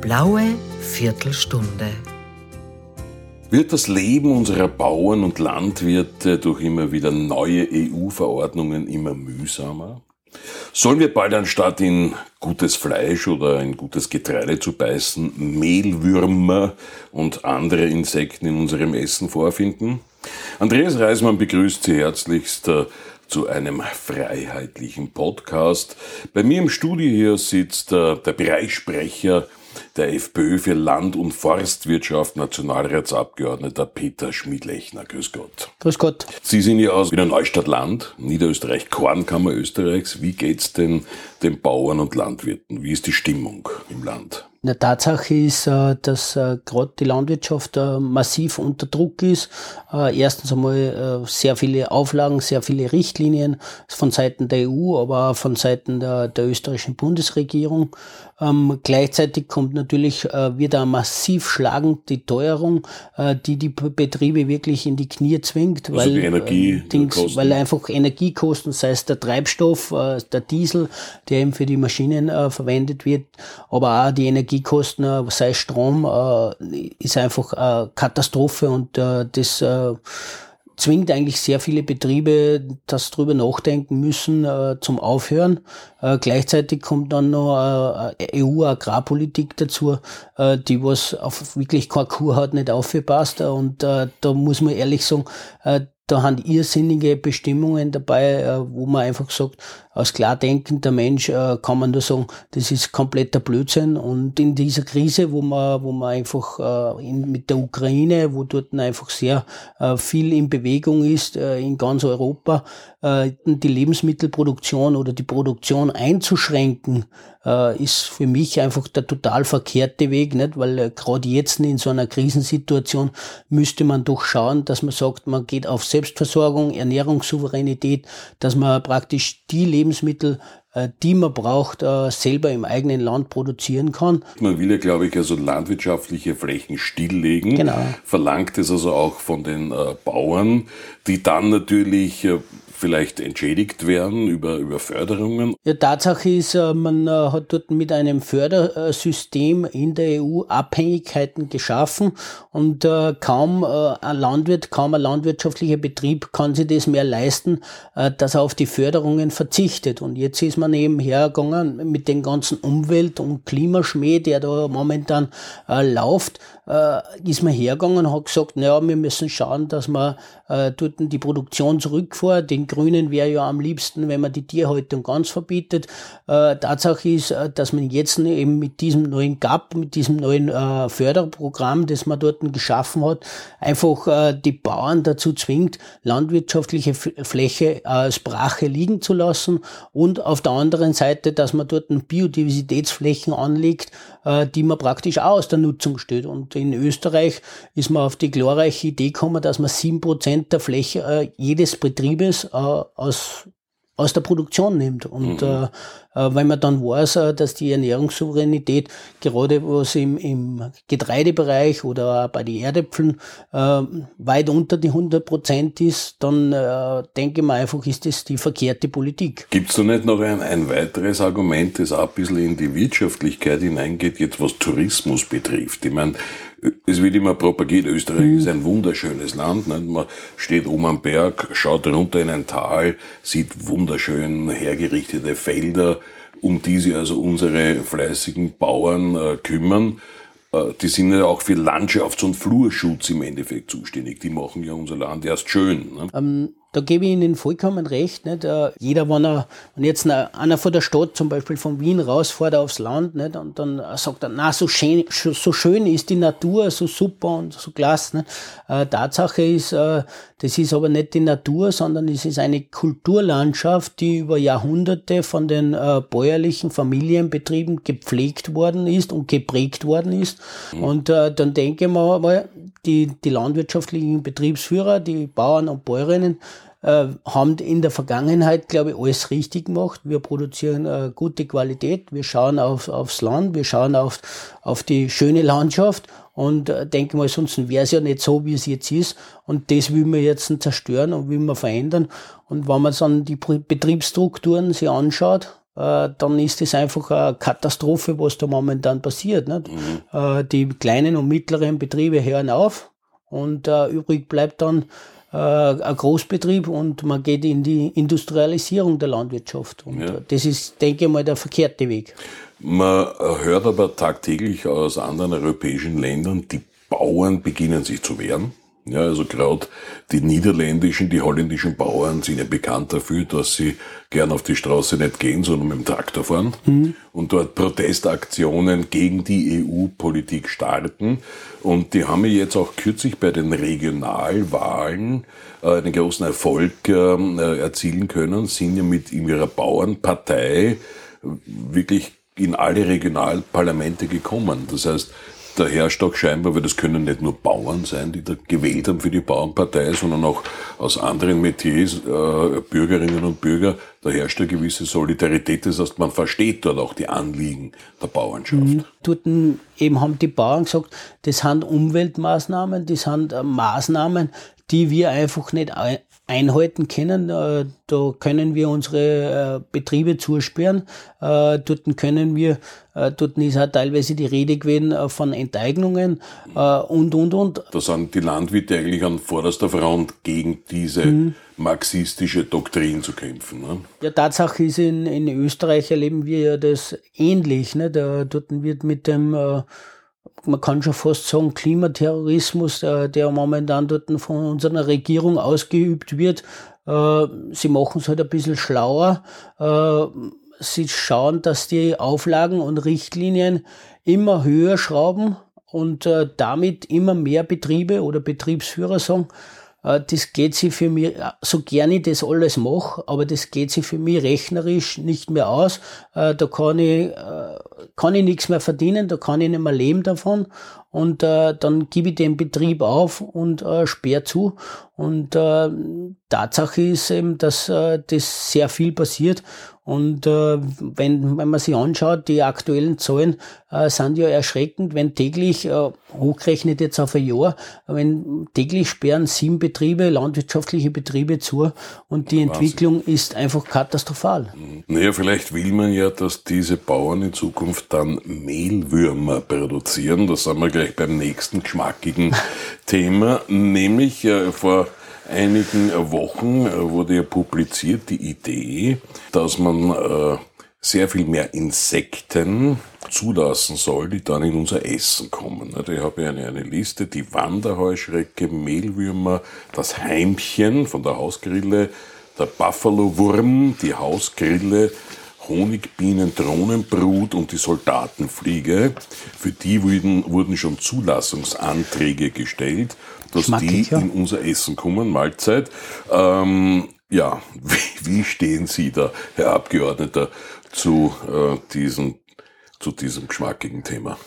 blaue Viertelstunde. Wird das Leben unserer Bauern und Landwirte durch immer wieder neue EU-Verordnungen immer mühsamer? Sollen wir bald anstatt in gutes Fleisch oder in gutes Getreide zu beißen, Mehlwürmer und andere Insekten in unserem Essen vorfinden? Andreas Reismann begrüßt Sie herzlichst äh, zu einem freiheitlichen Podcast. Bei mir im Studio hier sitzt äh, der Bereichssprecher der FPÖ für Land- und Forstwirtschaft, Nationalratsabgeordneter Peter Schmidlechner. Grüß Gott. Grüß Gott. Sie sind ja aus Wiener Neustadt Land, Niederösterreich, Kornkammer Österreichs. Wie geht's denn den Bauern und Landwirten? Wie ist die Stimmung im Land? Eine Tatsache ist, äh, dass äh, gerade die Landwirtschaft äh, massiv unter Druck ist. Erstens einmal sehr viele Auflagen, sehr viele Richtlinien von Seiten der EU, aber auch von Seiten der, der österreichischen Bundesregierung. Ähm, gleichzeitig kommt natürlich wieder massiv schlagend die Teuerung, die die Betriebe wirklich in die Knie zwingt, also weil, Energie Dings, weil einfach Energiekosten, sei es der Treibstoff, der Diesel, der eben für die Maschinen verwendet wird, aber auch die Energie Energiekosten, äh, sei Strom, äh, ist einfach eine Katastrophe und äh, das zwingt eigentlich sehr viele Betriebe, dass drüber nachdenken müssen äh, zum Aufhören. Äh, gleichzeitig kommt dann noch äh, EU-Agrarpolitik dazu, äh, die was auf wirklich keine Kur hat, nicht aufgepasst. Und äh, da muss man ehrlich sagen, äh, da haben irrsinnige Bestimmungen dabei, äh, wo man einfach sagt, als klar denkender Mensch äh, kann man nur sagen, das ist kompletter Blödsinn. Und in dieser Krise, wo man, wo man einfach äh, in, mit der Ukraine, wo dort einfach sehr viel in Bewegung ist, in ganz Europa, die Lebensmittelproduktion oder die Produktion einzuschränken, ist für mich einfach der total verkehrte Weg, nicht? Weil gerade jetzt in so einer Krisensituation müsste man doch schauen, dass man sagt, man geht auf Selbstversorgung, Ernährungssouveränität, dass man praktisch die Lebensmittel, äh, die man braucht, äh, selber im eigenen Land produzieren kann. Man will ja, glaube ich, also landwirtschaftliche Flächen stilllegen. Genau. Verlangt es also auch von den äh, Bauern, die dann natürlich vielleicht entschädigt werden über, über Förderungen? Ja, Tatsache ist, äh, man äh, hat dort mit einem Fördersystem in der EU Abhängigkeiten geschaffen und äh, kaum ein Landwirt, kaum ein landwirtschaftlicher Betrieb kann sich das mehr leisten, dass er auf die Förderungen verzichtet. Und jetzt ist man eben hergegangen mit dem ganzen Umwelt- und Klimaschmäh, der da momentan läuft, ist man hergegangen und hat gesagt, naja, wir müssen schauen, dass man dort die Produktion zurückfährt, den Grünen wäre ja am liebsten, wenn man die Tierhaltung ganz verbietet. Äh, Tatsache ist, äh, dass man jetzt eben mit diesem neuen GAP, mit diesem neuen äh, Förderprogramm, das man dort geschaffen hat, einfach äh, die Bauern dazu zwingt, landwirtschaftliche Fläche als Brache liegen zu lassen und auf der anderen Seite, dass man dort Biodiversitätsflächen anlegt, äh, die man praktisch auch aus der Nutzung stellt. Und in Österreich ist man auf die glorreiche Idee gekommen, dass man sieben Prozent der Fläche äh, jedes Betriebes äh, aus aus der Produktion nimmt. Und mhm. äh, äh, weil man dann weiß, äh, dass die Ernährungssouveränität, gerade was im, im Getreidebereich oder bei den Erdäpfeln äh, weit unter die 100 Prozent ist, dann denke ich mir einfach, ist das die verkehrte Politik. Gibt es da nicht noch ein, ein weiteres Argument, das auch ein bisschen in die Wirtschaftlichkeit hineingeht, jetzt was Tourismus betrifft? Ich meine, es wird immer propagiert, Österreich mhm. ist ein wunderschönes Land. Nicht? Man steht oben am Berg, schaut runter in ein Tal, sieht wunderschön hergerichtete Felder, um die sich also unsere fleißigen Bauern äh, kümmern. Äh, die sind ja auch für Landschafts- und Flurschutz im Endeffekt zuständig. Die machen ja unser Land erst schön. Ne? Ähm, da gebe ich Ihnen vollkommen recht. Nicht? Äh, jeder, wenn, er, wenn jetzt einer von der Stadt, zum Beispiel von Wien rausfährt aufs Land, nicht? und dann sagt er, na, so schön, so schön ist die Natur, so super und so klasse. Nicht? Äh, Tatsache ist, äh, das ist aber nicht die Natur, sondern es ist eine Kulturlandschaft, die über Jahrhunderte von den äh, bäuerlichen Familienbetrieben gepflegt worden ist und geprägt worden ist. Mhm. Und dann denke ich mal, die, die landwirtschaftlichen Betriebsführer, die Bauern und Bäuerinnen, äh, haben in der Vergangenheit, glaube ich, alles richtig gemacht. Wir produzieren äh, gute Qualität, wir schauen auf, aufs Land, wir schauen auf, auf die schöne Landschaft und äh, denke mal, sonst wäre es ja nicht so, wie es jetzt ist. Und das will man jetzt zerstören und will man verändern. Und wenn man dann die Betriebsstrukturen sich anschaut, dann ist es einfach eine Katastrophe, was da momentan passiert. Nicht? Mhm. Äh, die kleinen und mittleren Betriebe hören auf und äh, übrig bleibt dann äh, ein Großbetrieb und man geht in die Industrialisierung der Landwirtschaft. Und ja. das ist, denke ich mal, der verkehrte Weg. Man hört aber tagtäglich aus anderen europäischen Ländern, die Bauern beginnen sich zu wehren. Ja, also gerade die niederländischen, die holländischen Bauern sind ja bekannt dafür, dass sie gern auf die Straße nicht gehen, sondern mit dem Traktor fahren mhm. und dort Protestaktionen gegen die EU-Politik starten. Und die haben ja jetzt auch kürzlich bei den Regionalwahlen äh, einen großen Erfolg äh, erzielen können, sind ja mit ihrer Bauernpartei wirklich in alle Regionalparlamente gekommen. Das heißt, der auch scheinbar, weil das können nicht nur Bauern sein, die da gewählt haben für die Bauernpartei, sondern auch aus anderen Metiers, äh, Bürgerinnen und Bürger, da herrscht eine gewisse Solidarität. Das heißt, man versteht dort auch die Anliegen der Bauernschaft. Mhm. Dort eben haben die Bauern gesagt, das sind Umweltmaßnahmen, das sind äh, Maßnahmen, die wir einfach nicht einhalten können. Äh, da können wir unsere äh, Betriebe zusperren. Äh, dort können wir, dort ist auch teilweise die Rede gewesen von Enteignungen und, und, und. Da sind die Landwirte eigentlich an vorderster Front gegen diese mhm. marxistische Doktrin zu kämpfen. Ne? Ja, Tatsache ist, in, in Österreich erleben wir ja das ähnlich. Ne? Da, dort wird mit dem man kann schon fast sagen, Klimaterrorismus, der, der momentan dort von unserer Regierung ausgeübt wird. Äh, sie machen es halt ein bisschen schlauer. Äh, sie schauen, dass die Auflagen und Richtlinien immer höher schrauben und äh, damit immer mehr Betriebe oder Betriebsführer sagen, äh, das geht sich für mich, äh, so gerne ich das alles mache, aber das geht sich für mich rechnerisch nicht mehr aus. Äh, da kann ich, kann ich nichts mehr verdienen, da kann ich nicht mehr leben davon und dann gebe ich den Betrieb auf und sperre zu. Und Tatsache ist eben, dass das sehr viel passiert und äh, wenn, wenn man sich anschaut, die aktuellen Zahlen äh, sind ja erschreckend, wenn täglich, äh, hochgerechnet jetzt auf ein Jahr, wenn täglich sperren sieben Betriebe, landwirtschaftliche Betriebe zu und die Entwicklung ist einfach katastrophal. Naja, vielleicht will man ja, dass diese Bauern in Zukunft dann Mehlwürmer produzieren. Das sind wir gleich beim nächsten geschmackigen Thema, nämlich äh, vor einigen Wochen äh, wurde ja publiziert die Idee, dass man äh, sehr viel mehr Insekten zulassen soll, die dann in unser Essen kommen. Ich habe eine, eine Liste, die Wanderheuschrecke, Mehlwürmer, das Heimchen von der Hausgrille, der Buffalo-Wurm, die Hausgrille, Honigbienen, Drohnenbrut und die Soldatenfliege. Für die wurden, wurden schon Zulassungsanträge gestellt dass die in unser Essen kommen, Mahlzeit. Ähm, ja, wie, wie stehen Sie da, Herr Abgeordneter, zu, äh, diesem, zu diesem geschmackigen Thema?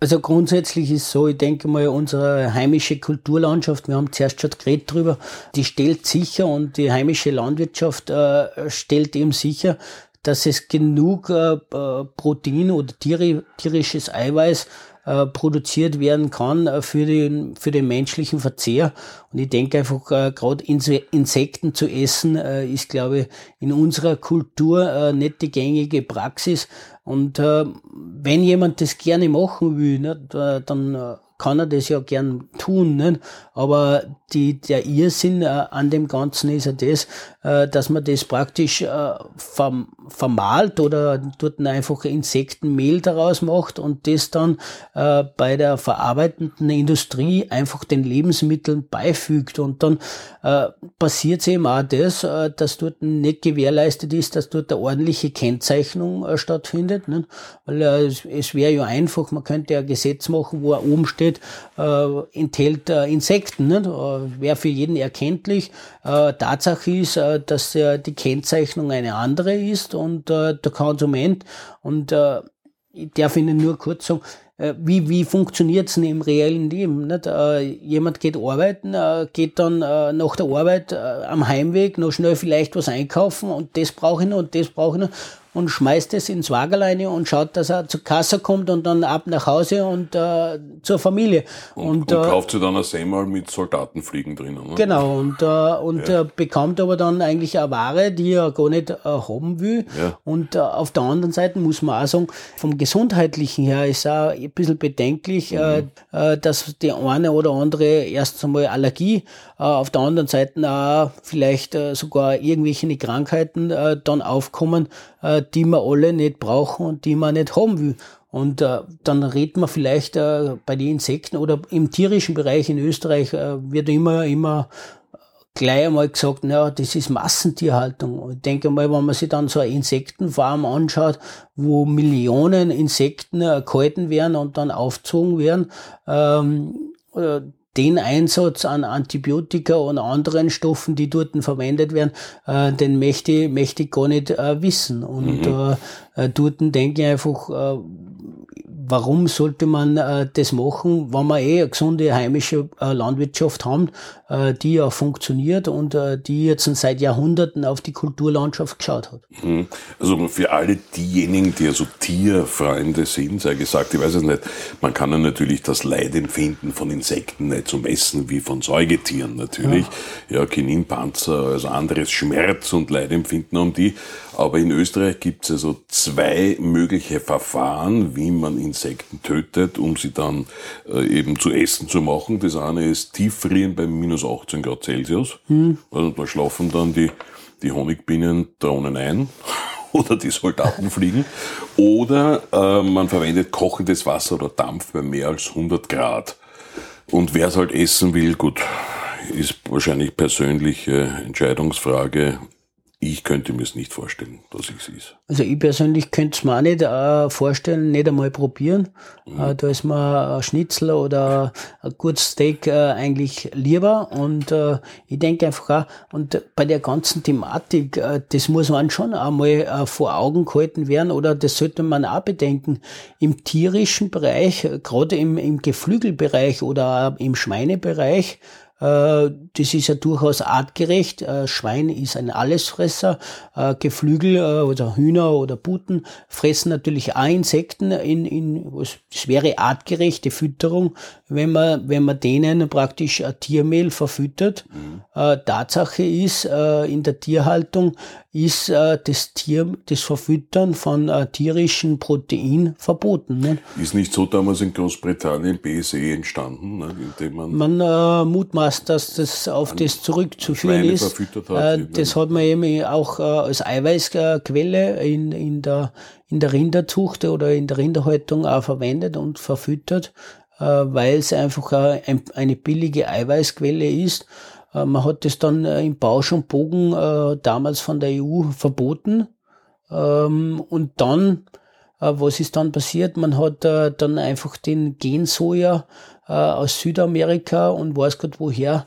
Also grundsätzlich ist so, ich denke mal, unsere heimische Kulturlandschaft, wir haben zuerst schon geredet drüber, die stellt sicher und die heimische Landwirtschaft äh, stellt eben sicher, dass es genug äh, Protein oder tierisches Eiweiß äh, produziert werden kann äh, für, den, für den menschlichen Verzehr. Und ich denke einfach, äh, gerade Insekten zu essen, äh, ist, glaube ich, in unserer Kultur äh, nicht die gängige Praxis. Und äh, wenn jemand das gerne machen will, ne, dann äh, kann er das ja gern tun, ne? aber die, der Irrsinn äh, an dem Ganzen ist ja das, äh, dass man das praktisch äh, verm vermalt oder dort einfach Insektenmehl daraus macht und das dann äh, bei der verarbeitenden Industrie einfach den Lebensmitteln beifügt und dann äh, passiert eben auch das, äh, dass dort nicht gewährleistet ist, dass dort eine ordentliche Kennzeichnung äh, stattfindet, ne? weil äh, es, es wäre ja einfach, man könnte ja ein Gesetz machen, wo oben steht, äh, enthält äh, Insekten, ne? äh, wäre für jeden erkenntlich. Äh, Tatsache ist, äh, dass die Kennzeichnung eine andere ist und der Konsument und ich darf Ihnen nur kurz sagen, wie, wie funktioniert's denn im reellen Leben? Nicht? Äh, jemand geht arbeiten, äh, geht dann äh, nach der Arbeit am Heimweg noch schnell vielleicht was einkaufen und das brauche ich noch und das brauche ich noch und schmeißt es ins Wagerleine und schaut, dass er zur Kasse kommt und dann ab nach Hause und äh, zur Familie. Und, und, und äh, kauft sich dann ein Semmel mit Soldatenfliegen drinnen. Ne? Genau, und, äh, und ja. äh, bekommt aber dann eigentlich eine Ware, die er gar nicht äh, haben will. Ja. Und äh, auf der anderen Seite muss man auch sagen, vom Gesundheitlichen her ist auch ein bisschen bedenklich, mhm. dass die eine oder andere erst einmal Allergie, auf der anderen Seite auch vielleicht sogar irgendwelche Krankheiten dann aufkommen, die wir alle nicht brauchen und die man nicht haben will. Und äh, dann redet man vielleicht äh, bei den Insekten oder im tierischen Bereich in Österreich äh, wird immer, immer gleich einmal gesagt, na, das ist Massentierhaltung. Ich denke mal, wenn man sich dann so eine Insektenfarm anschaut, wo Millionen Insekten äh, gehalten werden und dann aufgezogen werden, ähm, äh, den Einsatz an Antibiotika und anderen Stoffen, die dort verwendet werden, äh, den möchte, möchte ich gar nicht äh, wissen. Und mhm. äh, äh dort denke ich einfach, äh, warum sollte man äh, das machen, wenn wir eh eine gesunde heimische äh, Landwirtschaft haben, äh, die ja funktioniert und äh, die jetzt seit Jahrhunderten auf die Kulturlandschaft geschaut hat. Mhm. Also für alle diejenigen, die also Tierfreunde sind, sei gesagt, ich weiß es nicht, man kann ja natürlich das Leidempfinden von Insekten nicht so messen wie von Säugetieren natürlich. Ja, ja Kininpanzer, also anderes Schmerz und Leidempfinden um die. Aber in Österreich gibt es also zwei mögliche Verfahren, wie man Insekten tötet, um sie dann äh, eben zu essen zu machen. Das eine ist Tieffrieren bei minus 18 Grad Celsius. Mhm. Also da schlafen dann die, die Honigbienen drohnen ein oder die Soldaten fliegen. Oder äh, man verwendet kochendes Wasser oder Dampf bei mehr als 100 Grad. Und wer es halt essen will, gut, ist wahrscheinlich persönliche Entscheidungsfrage. Ich könnte mir es nicht vorstellen, dass ich es ist. Also ich persönlich könnte es mir auch nicht äh, vorstellen, nicht einmal probieren. Mhm. Äh, da ist mir ein Schnitzel oder ein gutes Steak äh, eigentlich lieber. Und äh, ich denke einfach auch, und bei der ganzen Thematik, äh, das muss man schon einmal äh, vor Augen gehalten werden oder das sollte man auch bedenken. Im tierischen Bereich, gerade im, im Geflügelbereich oder im Schweinebereich, das ist ja durchaus artgerecht. Äh, Schwein ist ein Allesfresser. Äh, Geflügel oder Hühner oder Puten fressen natürlich auch Insekten in, in das wäre artgerechte Fütterung, wenn man, wenn man denen praktisch Tiermehl verfüttert. Mhm. Tatsache ist, in der Tierhaltung ist äh, das Tier, das Verfüttern von äh, tierischen Protein verboten. Ne? Ist nicht so damals in Großbritannien BSE entstanden, ne, indem man man äh, mutmaßt, dass das auf das zurückzuführen ist. Hat, äh, das hat man eben auch äh, als Eiweißquelle in, in der in der Rinderzucht oder in der Rinderhaltung auch verwendet und verfüttert, äh, weil es einfach äh, ein, eine billige Eiweißquelle ist äh, man hat das dann äh, im Bausch und Bogen äh, damals von der EU verboten. Ähm, und dann, was ist dann passiert? Man hat dann einfach den Gensoja aus Südamerika und weiß Gott woher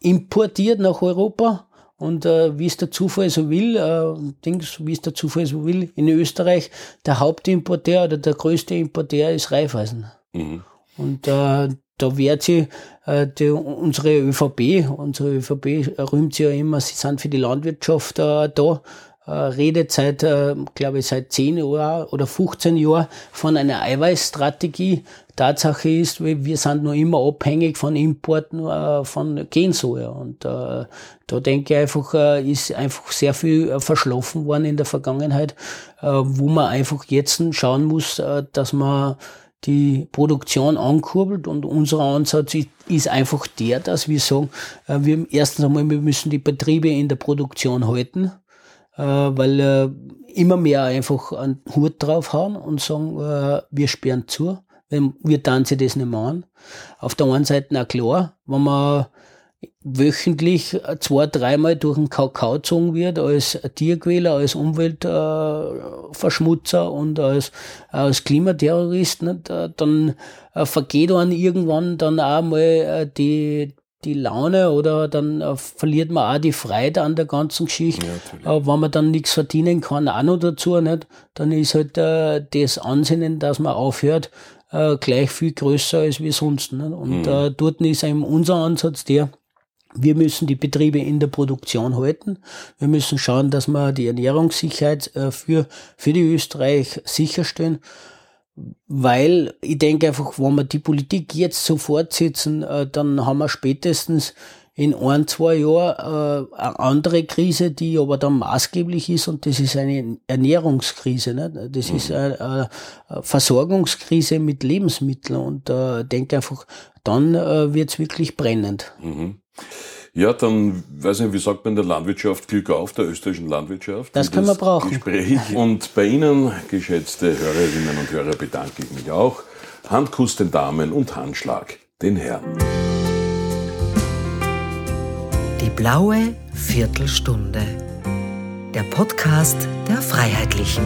importiert nach Europa. Und äh, wie es der Zufall so will, äh, Dings, wie es der Zufall so will, in Österreich, der Hauptimporteur oder der größte Importeur ist Raiffeisen. Mhm. Und äh, da wird sie, äh, die, unsere ÖVP, unsere ÖVP rühmt sie ja immer, sie sind für die Landwirtschaft äh, da, äh, redet seit, äh, glaube ich, seit 10 Jahren oder 15 Jahren von einer Eiweißstrategie. Tatsache ist, wir sind noch immer abhängig von Importen äh, von Gensoja. Und äh, da denke ich einfach, äh, ist einfach sehr viel äh, verschlafen worden in der Vergangenheit, äh, wo man einfach jetzt schauen muss, äh, dass man die Produktion ankurbelt und unser Ansatz ist einfach der, dass wir sagen, äh, wir erstens einmal, wir müssen die Betriebe in der Produktion halten, äh, weil äh, immer mehr einfach einen Hut drauf haben und sagen, wir sperren zu, wir tanzen das nicht mehr an. Auf der einen Seite auch klar, wenn man wöchentlich zwei, dreimal durch den Kakao gezogen wird als Tierquäler, als Umweltverschmutzer äh, und als, als Klimaterrorist, nicht? Äh, dann äh, vergeht man irgendwann dann auch mal äh, die, die Laune oder dann äh, verliert man auch die Freude an der ganzen Geschichte. Ja, äh, wenn man dann nichts verdienen kann, auch noch dazu, nicht? dann ist halt äh, das Ansinnen, dass man aufhört, äh, gleich viel größer als wir sonst. Ne? Und mhm. äh, dort ist eben unser Ansatz der, wir müssen die Betriebe in der Produktion halten. Wir müssen schauen, dass wir die Ernährungssicherheit äh, für, für die Österreich sicherstellen. Weil ich denke einfach, wenn wir die Politik jetzt so fortsetzen, äh, dann haben wir spätestens in ein, zwei Jahren äh, eine andere Krise, die aber dann maßgeblich ist und das ist eine Ernährungskrise. Ne? Das mhm. ist eine, eine, Versorgungskrise mit Lebensmitteln und äh, denke einfach, dann äh, wird's wirklich brennend. Mhm. Ja, dann, weiß nicht, wie sagt man in der Landwirtschaft, Glück auf, der österreichischen Landwirtschaft. Das können wir brauchen. Gespräch. Und bei Ihnen, geschätzte Hörerinnen und Hörer, bedanke ich mich auch. Handkuss den Damen und Handschlag den Herren. Die blaue Viertelstunde. Der Podcast der Freiheitlichen.